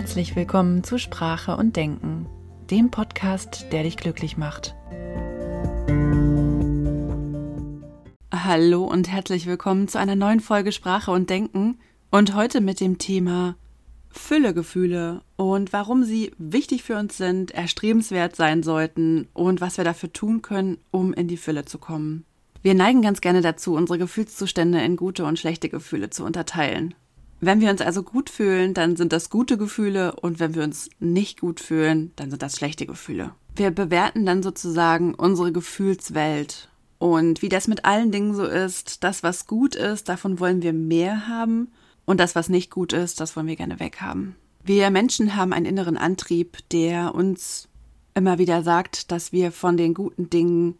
Herzlich willkommen zu Sprache und Denken, dem Podcast, der dich glücklich macht. Hallo und herzlich willkommen zu einer neuen Folge Sprache und Denken und heute mit dem Thema Füllegefühle und warum sie wichtig für uns sind, erstrebenswert sein sollten und was wir dafür tun können, um in die Fülle zu kommen. Wir neigen ganz gerne dazu, unsere Gefühlszustände in gute und schlechte Gefühle zu unterteilen. Wenn wir uns also gut fühlen, dann sind das gute Gefühle und wenn wir uns nicht gut fühlen, dann sind das schlechte Gefühle. Wir bewerten dann sozusagen unsere Gefühlswelt. Und wie das mit allen Dingen so ist, das, was gut ist, davon wollen wir mehr haben und das, was nicht gut ist, das wollen wir gerne weghaben. Wir Menschen haben einen inneren Antrieb, der uns immer wieder sagt, dass wir von den guten Dingen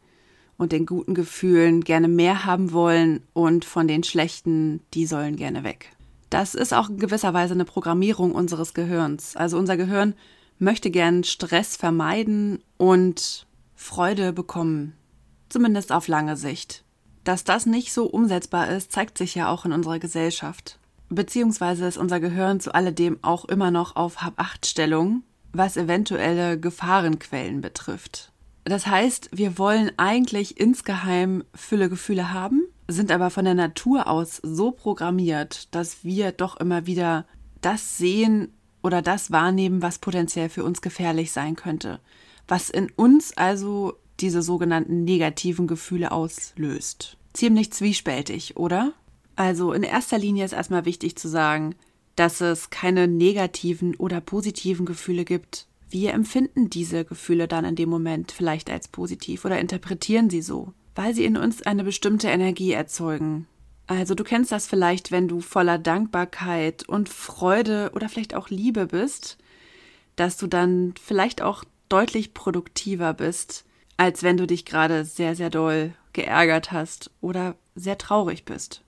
und den guten Gefühlen gerne mehr haben wollen und von den schlechten, die sollen gerne weg. Das ist auch in gewisser Weise eine Programmierung unseres Gehirns. Also unser Gehirn möchte gern Stress vermeiden und Freude bekommen. Zumindest auf lange Sicht. Dass das nicht so umsetzbar ist, zeigt sich ja auch in unserer Gesellschaft. Beziehungsweise ist unser Gehirn zu alledem auch immer noch auf Hab-Acht-Stellung, was eventuelle Gefahrenquellen betrifft. Das heißt, wir wollen eigentlich insgeheim Fülle Gefühle haben, sind aber von der Natur aus so programmiert, dass wir doch immer wieder das sehen oder das wahrnehmen, was potenziell für uns gefährlich sein könnte, was in uns also diese sogenannten negativen Gefühle auslöst. Ziemlich zwiespältig, oder? Also in erster Linie ist erstmal wichtig zu sagen, dass es keine negativen oder positiven Gefühle gibt. Wir empfinden diese Gefühle dann in dem Moment vielleicht als positiv oder interpretieren sie so weil sie in uns eine bestimmte Energie erzeugen. Also du kennst das vielleicht, wenn du voller Dankbarkeit und Freude oder vielleicht auch Liebe bist, dass du dann vielleicht auch deutlich produktiver bist, als wenn du dich gerade sehr, sehr doll geärgert hast oder sehr traurig bist.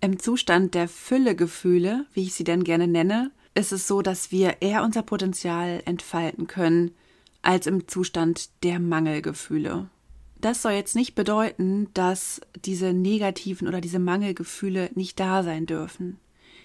Im Zustand der Füllegefühle, wie ich sie denn gerne nenne, ist es so, dass wir eher unser Potenzial entfalten können als im Zustand der Mangelgefühle das soll jetzt nicht bedeuten, dass diese negativen oder diese Mangelgefühle nicht da sein dürfen.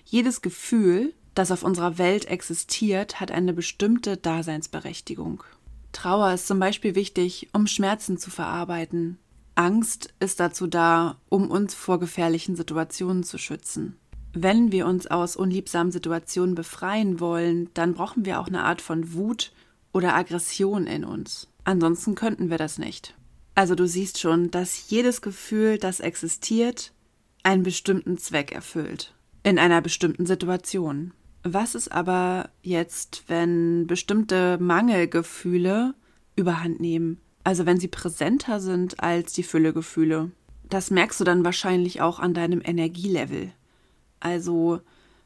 Jedes Gefühl, das auf unserer Welt existiert, hat eine bestimmte Daseinsberechtigung. Trauer ist zum Beispiel wichtig, um Schmerzen zu verarbeiten. Angst ist dazu da, um uns vor gefährlichen Situationen zu schützen. Wenn wir uns aus unliebsamen Situationen befreien wollen, dann brauchen wir auch eine Art von Wut oder Aggression in uns. Ansonsten könnten wir das nicht. Also du siehst schon, dass jedes Gefühl, das existiert, einen bestimmten Zweck erfüllt. In einer bestimmten Situation. Was ist aber jetzt, wenn bestimmte Mangelgefühle überhand nehmen? Also wenn sie präsenter sind als die Füllegefühle. Das merkst du dann wahrscheinlich auch an deinem Energielevel. Also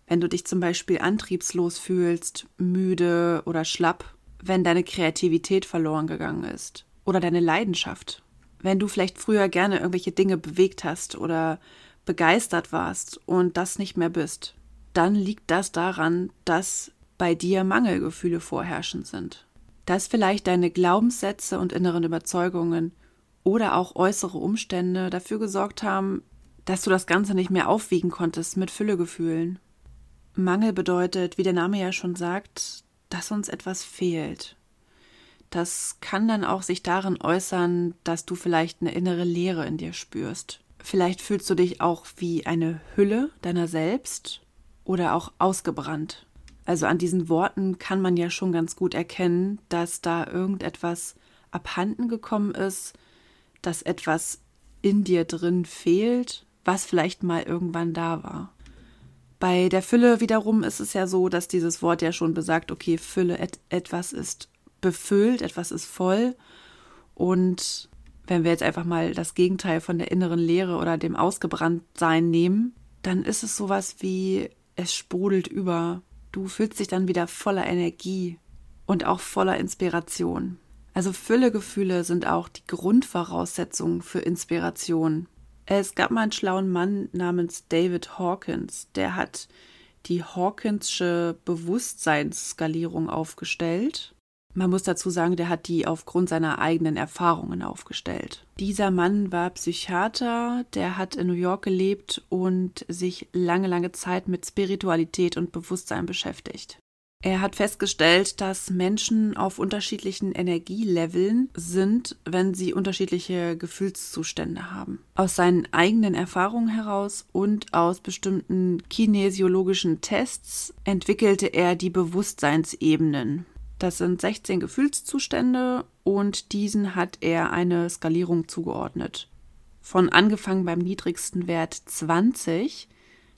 wenn du dich zum Beispiel antriebslos fühlst, müde oder schlapp, wenn deine Kreativität verloren gegangen ist oder deine Leidenschaft. Wenn du vielleicht früher gerne irgendwelche Dinge bewegt hast oder begeistert warst und das nicht mehr bist, dann liegt das daran, dass bei dir Mangelgefühle vorherrschend sind. Dass vielleicht deine Glaubenssätze und inneren Überzeugungen oder auch äußere Umstände dafür gesorgt haben, dass du das Ganze nicht mehr aufwiegen konntest mit Füllegefühlen. Mangel bedeutet, wie der Name ja schon sagt, dass uns etwas fehlt. Das kann dann auch sich darin äußern, dass du vielleicht eine innere Leere in dir spürst. Vielleicht fühlst du dich auch wie eine Hülle deiner selbst oder auch ausgebrannt. Also an diesen Worten kann man ja schon ganz gut erkennen, dass da irgendetwas abhanden gekommen ist, dass etwas in dir drin fehlt, was vielleicht mal irgendwann da war. Bei der Fülle wiederum ist es ja so, dass dieses Wort ja schon besagt, okay, Fülle et etwas ist befüllt, etwas ist voll. Und wenn wir jetzt einfach mal das Gegenteil von der inneren Leere oder dem Ausgebranntsein nehmen, dann ist es sowas wie, es sprudelt über. Du fühlst dich dann wieder voller Energie und auch voller Inspiration. Also Füllegefühle sind auch die Grundvoraussetzung für Inspiration. Es gab mal einen schlauen Mann namens David Hawkins, der hat die Hawkinsche Bewusstseinsskalierung aufgestellt man muss dazu sagen, der hat die aufgrund seiner eigenen Erfahrungen aufgestellt. Dieser Mann war Psychiater, der hat in New York gelebt und sich lange, lange Zeit mit Spiritualität und Bewusstsein beschäftigt. Er hat festgestellt, dass Menschen auf unterschiedlichen Energieleveln sind, wenn sie unterschiedliche Gefühlszustände haben. Aus seinen eigenen Erfahrungen heraus und aus bestimmten kinesiologischen Tests entwickelte er die Bewusstseinsebenen. Das sind 16 Gefühlszustände und diesen hat er eine Skalierung zugeordnet. Von angefangen beim niedrigsten Wert 20,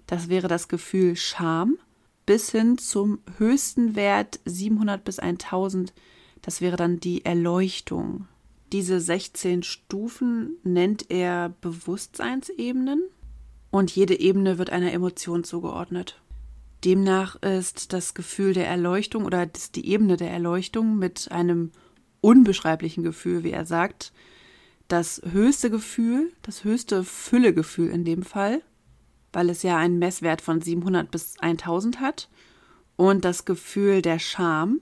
das wäre das Gefühl Scham, bis hin zum höchsten Wert 700 bis 1000, das wäre dann die Erleuchtung. Diese 16 Stufen nennt er Bewusstseinsebenen und jede Ebene wird einer Emotion zugeordnet. Demnach ist das Gefühl der Erleuchtung oder die Ebene der Erleuchtung mit einem unbeschreiblichen Gefühl, wie er sagt, das höchste Gefühl, das höchste Füllegefühl in dem Fall, weil es ja einen Messwert von 700 bis 1000 hat. Und das Gefühl der Scham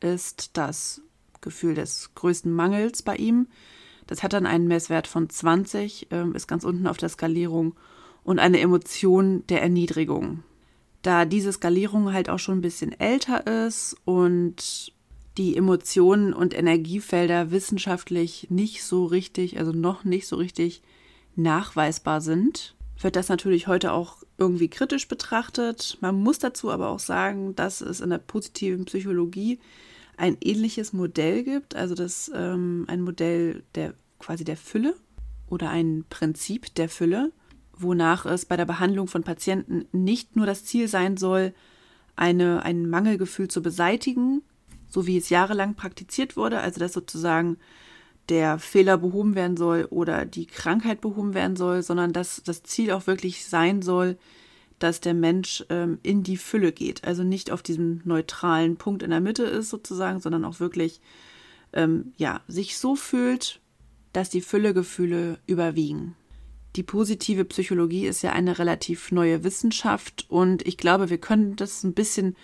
ist das Gefühl des größten Mangels bei ihm. Das hat dann einen Messwert von 20, ähm, ist ganz unten auf der Skalierung und eine Emotion der Erniedrigung da diese Skalierung halt auch schon ein bisschen älter ist und die Emotionen und Energiefelder wissenschaftlich nicht so richtig, also noch nicht so richtig nachweisbar sind, wird das natürlich heute auch irgendwie kritisch betrachtet. Man muss dazu aber auch sagen, dass es in der positiven Psychologie ein ähnliches Modell gibt, also das ähm, ein Modell der quasi der Fülle oder ein Prinzip der Fülle, wonach es bei der Behandlung von Patienten nicht nur das Ziel sein soll, eine, ein Mangelgefühl zu beseitigen, so wie es jahrelang praktiziert wurde, also dass sozusagen der Fehler behoben werden soll oder die Krankheit behoben werden soll, sondern dass das Ziel auch wirklich sein soll, dass der Mensch ähm, in die Fülle geht, also nicht auf diesem neutralen Punkt in der Mitte ist sozusagen, sondern auch wirklich ähm, ja sich so fühlt, dass die Füllegefühle überwiegen. Die positive Psychologie ist ja eine relativ neue Wissenschaft und ich glaube, wir können das ein bisschen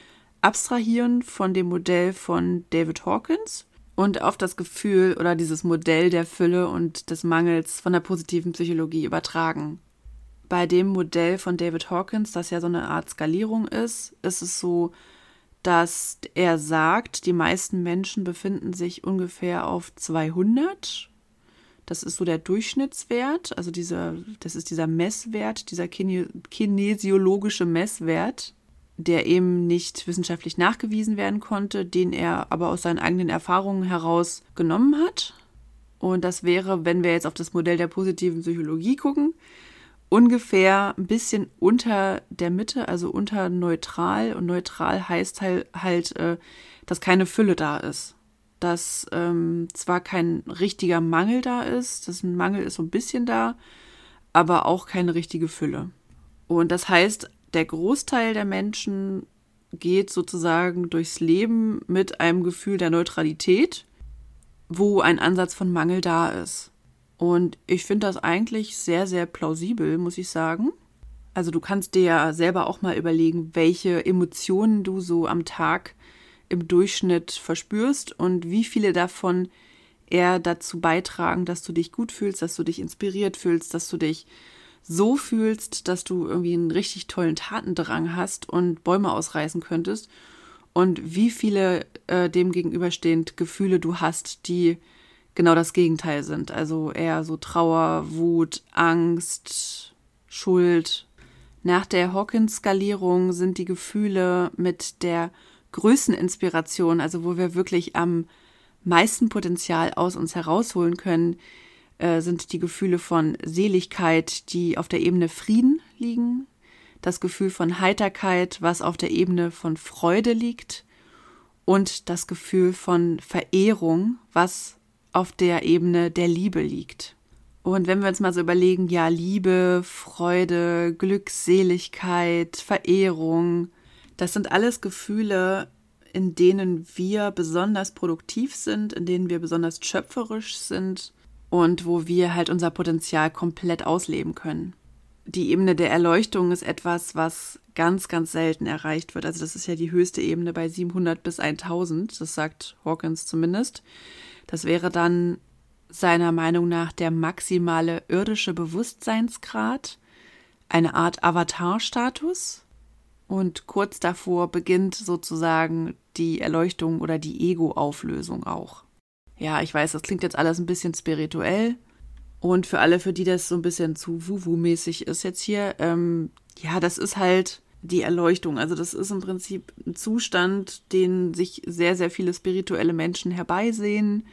abstrahieren von dem Modell von David Hawkins und auf das Gefühl oder dieses Modell der Fülle und des Mangels von der positiven Psychologie übertragen. Bei dem Modell von David Hawkins, das ja so eine Art Skalierung ist, ist es so, dass er sagt, die meisten Menschen befinden sich ungefähr auf 200 das ist so der Durchschnittswert, also dieser, das ist dieser Messwert, dieser kine kinesiologische Messwert, der eben nicht wissenschaftlich nachgewiesen werden konnte, den er aber aus seinen eigenen Erfahrungen heraus genommen hat. Und das wäre, wenn wir jetzt auf das Modell der positiven Psychologie gucken, ungefähr ein bisschen unter der Mitte, also unter neutral. Und neutral heißt halt, halt äh, dass keine Fülle da ist dass ähm, zwar kein richtiger Mangel da ist, das ein Mangel ist so ein bisschen da, aber auch keine richtige Fülle. Und das heißt, der Großteil der Menschen geht sozusagen durchs Leben mit einem Gefühl der Neutralität, wo ein Ansatz von Mangel da ist. Und ich finde das eigentlich sehr, sehr plausibel, muss ich sagen. Also du kannst dir ja selber auch mal überlegen, welche Emotionen du so am Tag im Durchschnitt verspürst und wie viele davon eher dazu beitragen, dass du dich gut fühlst, dass du dich inspiriert fühlst, dass du dich so fühlst, dass du irgendwie einen richtig tollen Tatendrang hast und Bäume ausreißen könntest und wie viele äh, dem gegenüberstehend Gefühle du hast, die genau das Gegenteil sind. Also eher so Trauer, Wut, Angst, Schuld. Nach der Hawkins-Skalierung sind die Gefühle mit der größten Inspiration, also wo wir wirklich am meisten Potenzial aus uns herausholen können, äh, sind die Gefühle von Seligkeit, die auf der Ebene Frieden liegen, das Gefühl von Heiterkeit, was auf der Ebene von Freude liegt, und das Gefühl von Verehrung, was auf der Ebene der Liebe liegt. Und wenn wir uns mal so überlegen, ja, Liebe, Freude, Glückseligkeit, Verehrung, das sind alles Gefühle, in denen wir besonders produktiv sind, in denen wir besonders schöpferisch sind und wo wir halt unser Potenzial komplett ausleben können. Die Ebene der Erleuchtung ist etwas, was ganz, ganz selten erreicht wird. Also das ist ja die höchste Ebene bei 700 bis 1000, das sagt Hawkins zumindest. Das wäre dann seiner Meinung nach der maximale irdische Bewusstseinsgrad, eine Art Avatar-Status, Und kurz davor beginnt sozusagen die Erleuchtung oder die Ego-Auflösung auch. Ja, ich weiß, das klingt jetzt alles ein bisschen spirituell. Und für alle, für die das so ein bisschen zu Wuwu-mäßig ist jetzt hier, ähm, ja, das ist halt die Erleuchtung. Also das ist im Prinzip ein Zustand, den sich sehr, sehr viele spirituelle Menschen herbeisehen.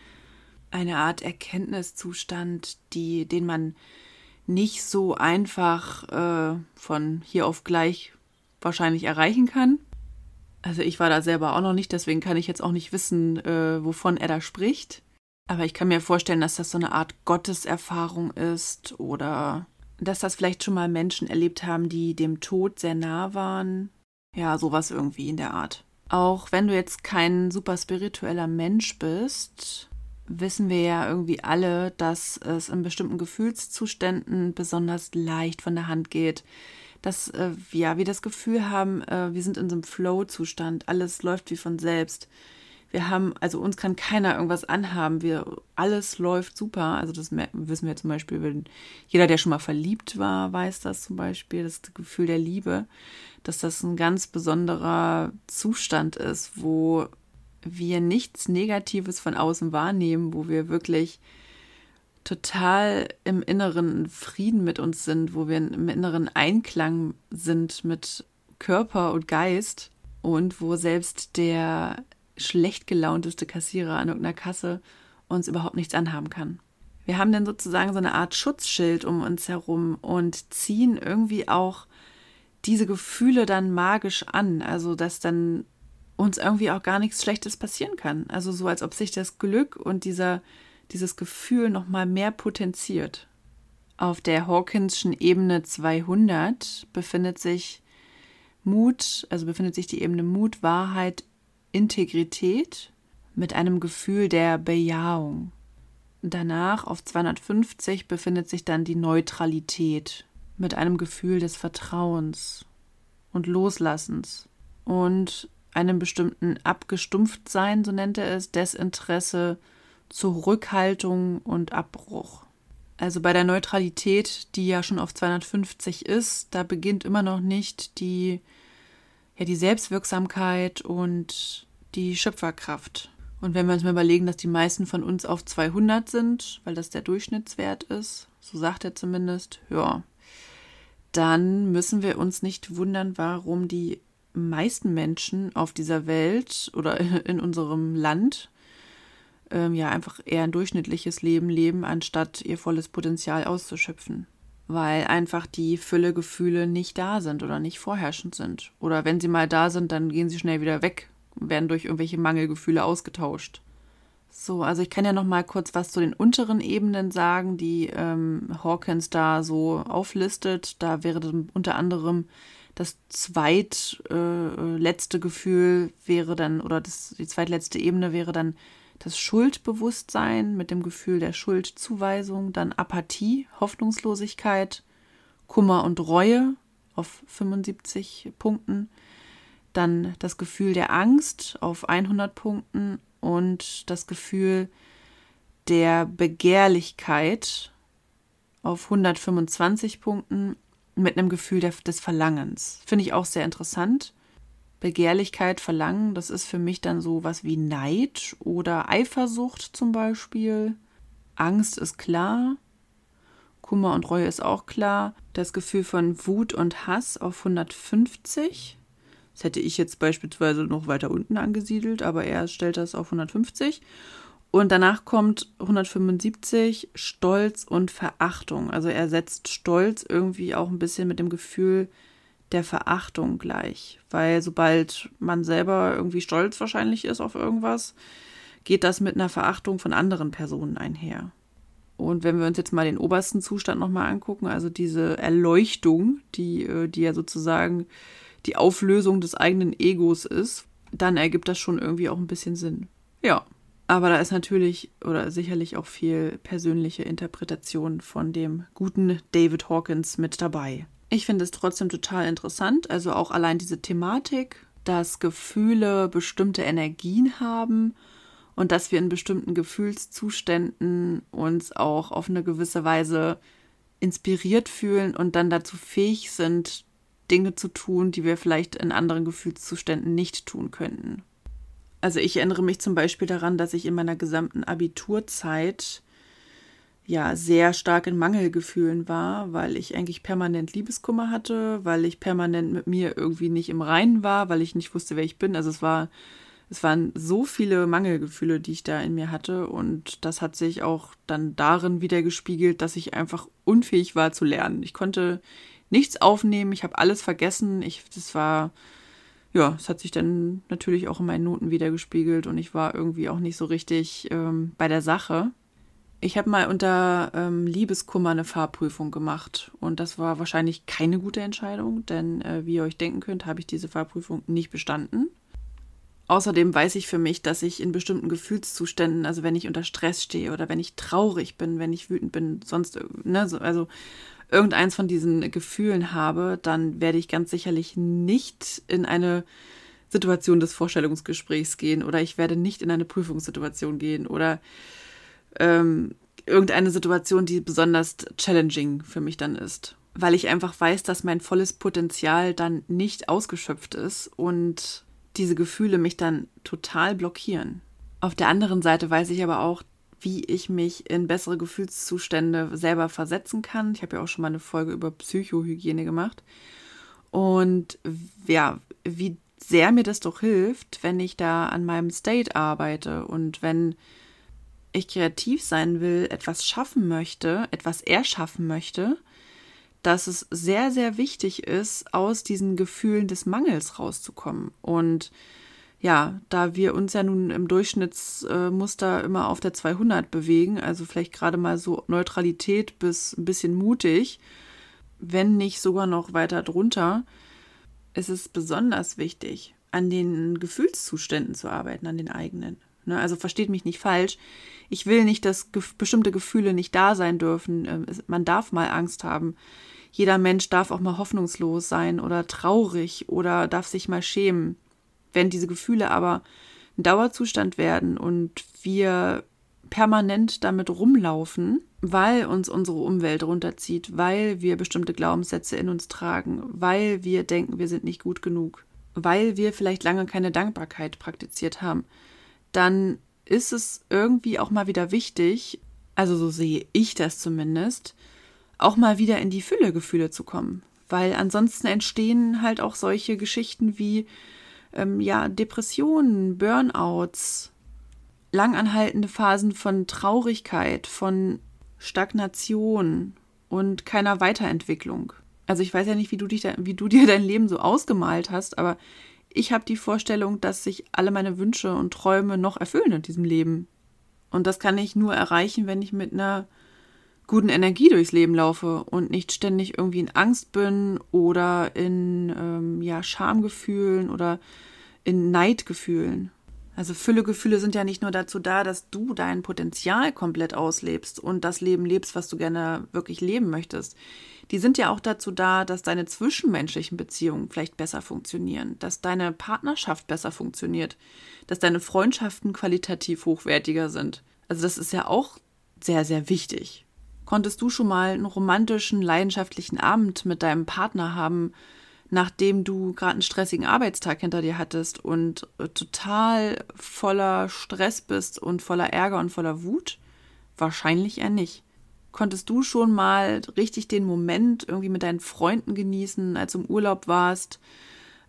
Eine Art Erkenntniszustand, die, den man nicht so einfach äh, von hier auf gleich wahrscheinlich erreichen kann. Also ich war da selber auch noch nicht, deswegen kann ich jetzt auch nicht wissen, äh, wovon er da spricht. Aber ich kann mir vorstellen, dass das so eine Art Gotteserfahrung ist oder dass das vielleicht schon mal Menschen erlebt haben, die dem Tod sehr nah waren. Ja, sowas irgendwie in der Art. Auch wenn du jetzt kein super spiritueller Mensch bist, wissen wir ja irgendwie alle, dass es in bestimmten Gefühlszuständen besonders leicht von der Hand geht. Dass äh, ja, wir das Gefühl haben, äh, wir sind in so einem Flow-Zustand, alles läuft wie von selbst. Wir haben, also uns kann keiner irgendwas anhaben. Wir, alles läuft super. Also das wissen wir zum Beispiel, wenn jeder, der schon mal verliebt war, weiß das zum Beispiel, das Gefühl der Liebe, dass das ein ganz besonderer Zustand ist, wo wir nichts Negatives von außen wahrnehmen, wo wir wirklich total im inneren Frieden mit uns sind, wo wir im inneren Einklang sind mit Körper und Geist und wo selbst der schlecht gelaunteste Kassierer an irgendeiner Kasse uns überhaupt nichts anhaben kann. Wir haben dann sozusagen so eine Art Schutzschild um uns herum und ziehen irgendwie auch diese Gefühle dann magisch an. Also, dass dann uns irgendwie auch gar nichts Schlechtes passieren kann. Also, so als ob sich das Glück und dieser, dieses Gefühl nochmal mehr potenziert. Auf der Hawkinschen Ebene 200 befindet sich Mut, also befindet sich die Ebene Mut, Wahrheit, Integrität mit einem Gefühl der Bejahung. Danach auf 250 befindet sich dann die Neutralität mit einem Gefühl des Vertrauens und Loslassens und einem bestimmten Abgestumpftsein, so nennt er es, Desinteresse, Zurückhaltung und Abbruch. Also bei der Neutralität, die ja schon auf 250 ist, da beginnt immer noch nicht die ja die Selbstwirksamkeit und die Schöpferkraft. Und wenn wir uns mal überlegen, dass die meisten von uns auf 200 sind, weil das der Durchschnittswert ist, so sagt er zumindest, ja, dann müssen wir uns nicht wundern, warum die meisten Menschen auf dieser Welt oder in unserem Land ähm, ja einfach eher ein durchschnittliches Leben leben, anstatt ihr volles Potenzial auszuschöpfen weil einfach die Füllegefühle nicht da sind oder nicht vorherrschend sind. Oder wenn sie mal da sind, dann gehen sie schnell wieder weg werden durch irgendwelche Mangelgefühle ausgetauscht. So, also ich kann ja noch mal kurz was zu den unteren Ebenen sagen, die ähm, Hawkins da so auflistet. Da wäre unter anderem das zweitletzte äh, Gefühl wäre dann, oder das, die zweitletzte Ebene wäre dann das Schuldbewusstsein mit dem Gefühl der Schuldzuweisung, dann Apathie, Hoffnungslosigkeit, Kummer und Reue auf 75 Punkten, dann das Gefühl der Angst auf 100 Punkten und das Gefühl der Begehrlichkeit auf 125 Punkten mit einem Gefühl des Verlangens. Finde ich auch sehr interessant. Begehrlichkeit, Verlangen, das ist für mich dann so was wie Neid oder Eifersucht zum Beispiel. Angst ist klar. Kummer und Reue ist auch klar. Das Gefühl von Wut und Hass auf 150. Das hätte ich jetzt beispielsweise noch weiter unten angesiedelt, aber er stellt das auf 150. Und danach kommt 175 Stolz und Verachtung. Also er setzt Stolz irgendwie auch ein bisschen mit dem Gefühl der Verachtung gleich. Weil sobald man selber irgendwie stolz wahrscheinlich ist auf irgendwas, geht das mit einer Verachtung von anderen Personen einher. Und wenn wir uns jetzt mal den obersten Zustand nochmal angucken, also diese Erleuchtung, die, äh, die ja sozusagen die Auflösung des eigenen Egos ist, dann ergibt das schon irgendwie auch ein bisschen Sinn. Ja. Aber da ist natürlich oder sicherlich auch viel persönliche Interpretation von dem guten David Hawkins mit dabei. Ich finde es trotzdem total interessant, also auch allein diese Thematik, dass Gefühle bestimmte Energien haben und dass wir in bestimmten Gefühlszuständen uns auch auf eine gewisse Weise inspiriert fühlen und dann dazu fähig sind, Dinge zu tun, die wir vielleicht in anderen Gefühlszuständen nicht tun könnten. Also ich erinnere mich zum Beispiel daran, dass ich in meiner gesamten Abiturzeit ja sehr stark in Mangelgefühlen war, weil ich eigentlich permanent Liebeskummer hatte, weil ich permanent mit mir irgendwie nicht im Reinen war, weil ich nicht wusste, wer ich bin. Also es war es waren so viele Mangelgefühle, die ich da in mir hatte und das hat sich auch dann darin wieder gespiegelt, dass ich einfach unfähig war zu lernen. Ich konnte nichts aufnehmen, ich habe alles vergessen. Ich das war ja, es hat sich dann natürlich auch in meinen Noten wieder gespiegelt und ich war irgendwie auch nicht so richtig ähm, bei der Sache. Ich habe mal unter ähm, Liebeskummer eine Fahrprüfung gemacht und das war wahrscheinlich keine gute Entscheidung, denn äh, wie ihr euch denken könnt, habe ich diese Fahrprüfung nicht bestanden. Außerdem weiß ich für mich, dass ich in bestimmten Gefühlszuständen, also wenn ich unter Stress stehe oder wenn ich traurig bin, wenn ich wütend bin, sonst, ne, so, also irgendeins von diesen Gefühlen habe, dann werde ich ganz sicherlich nicht in eine Situation des Vorstellungsgesprächs gehen oder ich werde nicht in eine Prüfungssituation gehen oder ähm, irgendeine Situation, die besonders challenging für mich dann ist. Weil ich einfach weiß, dass mein volles Potenzial dann nicht ausgeschöpft ist und diese Gefühle mich dann total blockieren. Auf der anderen Seite weiß ich aber auch, wie ich mich in bessere Gefühlszustände selber versetzen kann. Ich habe ja auch schon mal eine Folge über Psychohygiene gemacht. Und ja, wie sehr mir das doch hilft, wenn ich da an meinem State arbeite und wenn ich kreativ sein will, etwas schaffen möchte, etwas erschaffen möchte, dass es sehr, sehr wichtig ist, aus diesen Gefühlen des Mangels rauszukommen. Und ja, da wir uns ja nun im Durchschnittsmuster immer auf der 200 bewegen, also vielleicht gerade mal so Neutralität bis ein bisschen mutig, wenn nicht sogar noch weiter drunter, ist es besonders wichtig, an den Gefühlszuständen zu arbeiten, an den eigenen. Ne? Also versteht mich nicht falsch. Ich will nicht, dass bestimmte Gefühle nicht da sein dürfen. Ähm, man darf mal Angst haben jeder Mensch darf auch mal hoffnungslos sein oder traurig oder darf sich mal schämen. Wenn diese Gefühle aber ein Dauerzustand werden und wir permanent damit rumlaufen, weil uns unsere Umwelt runterzieht, weil wir bestimmte Glaubenssätze in uns tragen, weil wir denken, wir sind nicht gut genug, weil wir vielleicht lange keine Dankbarkeit praktiziert haben, dann ist es irgendwie auch mal wieder wichtig, also so sehe ich das zumindest, auch mal wieder in die Füllegefühle zu kommen. Weil ansonsten entstehen halt auch solche Geschichten wie ähm, ja, Depressionen, Burnouts, langanhaltende Phasen von Traurigkeit, von Stagnation und keiner Weiterentwicklung. Also ich weiß ja nicht, wie du, dich da, wie du dir dein Leben so ausgemalt hast, aber ich habe die Vorstellung, dass sich alle meine Wünsche und Träume noch erfüllen in diesem Leben. Und das kann ich nur erreichen, wenn ich mit einer guten Energie durchs Leben laufe und nicht ständig irgendwie in Angst bin oder in ähm, ja, Schamgefühlen oder in Neidgefühlen. Also Füllegefühle sind ja nicht nur dazu da, dass du dein Potenzial komplett auslebst und das Leben lebst, was du gerne wirklich leben möchtest. Die sind ja auch dazu da, dass deine zwischenmenschlichen Beziehungen vielleicht besser funktionieren, dass deine Partnerschaft besser funktioniert, dass deine Freundschaften qualitativ hochwertiger sind. Also das ist ja auch sehr, sehr wichtig. Konntest du schon mal einen romantischen, leidenschaftlichen Abend mit deinem Partner haben, nachdem du gerade einen stressigen Arbeitstag hinter dir hattest und äh, total voller Stress bist und voller Ärger und voller Wut? Wahrscheinlich eher nicht. Konntest du schon mal richtig den Moment irgendwie mit deinen Freunden genießen, als du im Urlaub warst,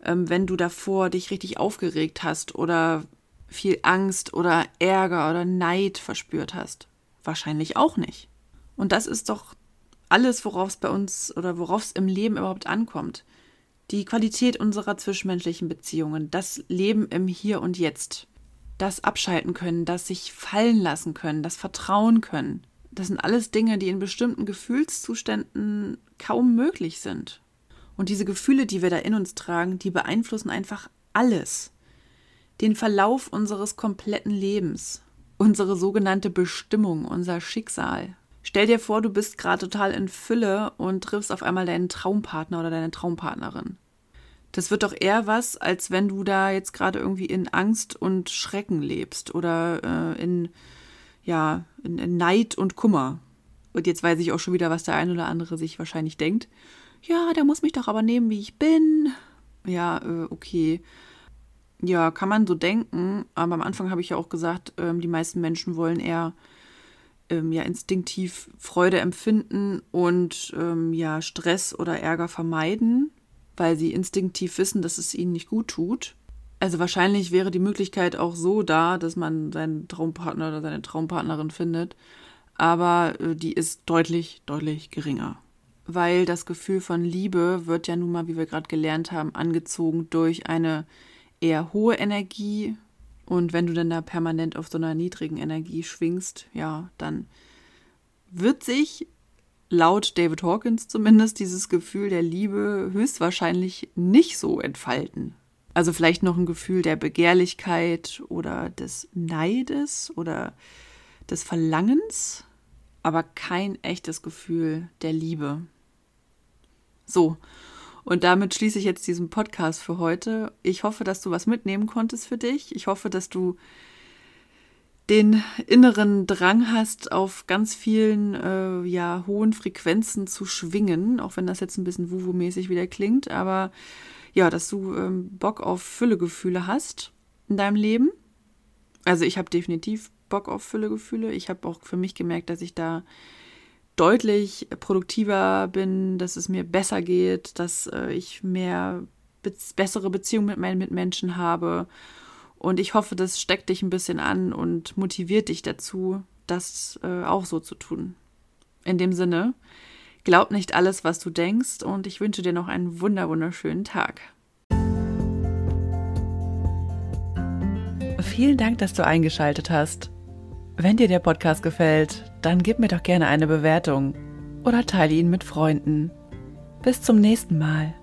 ähm, wenn du davor dich richtig aufgeregt hast oder viel Angst oder Ärger oder Neid verspürt hast? Wahrscheinlich auch nicht. Und das ist doch alles, worauf es bei uns oder worauf es im Leben überhaupt ankommt. Die Qualität unserer zwischenmenschlichen Beziehungen, das Leben im Hier und Jetzt, das Abschalten können, das sich fallen lassen können, das Vertrauen können. Das sind alles Dinge, die in bestimmten Gefühlszuständen kaum möglich sind. Und diese Gefühle, die wir da in uns tragen, die beeinflussen einfach alles. Den Verlauf unseres kompletten Lebens, unsere sogenannte Bestimmung, unser Schicksal, Stell dir vor, du bist gerade total in Fülle und triffst auf einmal deinen Traumpartner oder deine Traumpartnerin. Das wird doch eher was, als wenn du da jetzt gerade irgendwie in Angst und Schrecken lebst oder äh, in, ja, Neid und Kummer. Und jetzt weiß ich auch schon wieder, was der ein oder andere sich wahrscheinlich denkt. ja, der muss mich doch aber nehmen, wie ich bin. Ja, äh, okay. Ja, kann man so denken, aber am Anfang habe ich ja auch gesagt, ähm, die meisten Menschen wollen eher ähm, ja instinktiv Freude empfinden und ähm, ja Stress oder Ärger vermeiden, weil sie instinktiv wissen, dass es ihnen nicht gut tut. Also wahrscheinlich wäre die Möglichkeit auch so da, dass man seinen Traumpartner oder seine Traumpartnerin findet, aber äh, die ist deutlich, deutlich geringer. Weil das Gefühl von Liebe wird ja nun mal, wie wir gerade gelernt haben, angezogen durch eine eher hohe Energie. Und wenn du dann da permanent auf so einer niedrigen Energie schwingst, ja, dann wird sich laut David Hawkins zumindest dieses Gefühl der Liebe höchstwahrscheinlich nicht so entfalten. Also vielleicht noch ein Gefühl der Begehrlichkeit oder des Neides oder des Verlangens, aber kein echtes Gefühl der Liebe. So, und damit schließe ich jetzt diesen Podcast für heute. Ich hoffe, dass du was mitnehmen konntest für dich. Ich hoffe, dass du den inneren Drang hast, auf ganz vielen äh, ja, hohen Frequenzen zu schwingen, auch wenn das jetzt ein bisschen Wuwu-mäßig wieder klingt, aber ja, dass du ähm, Bock auf Füllegefühle hast in deinem Leben. Also ich habe definitiv Bock auf Füllegefühle. Ich habe auch für mich gemerkt, dass ich da deutlich produktiver bin, dass es mir besser geht, dass äh, ich mehr be bessere Beziehungen mit meinen Mitmenschen habe. Und ich hoffe, das steckt dich ein bisschen an und motiviert dich dazu, das äh, auch so zu tun. In dem Sinne, glaub nicht alles, was du denkst und ich wünsche dir noch einen wunder wunderschönen Tag. Vielen Dank, dass du eingeschaltet hast. Wenn dir der Podcast gefällt, dann gib mir doch gerne eine Bewertung oder teile ihn mit Freunden. Bis zum nächsten Mal.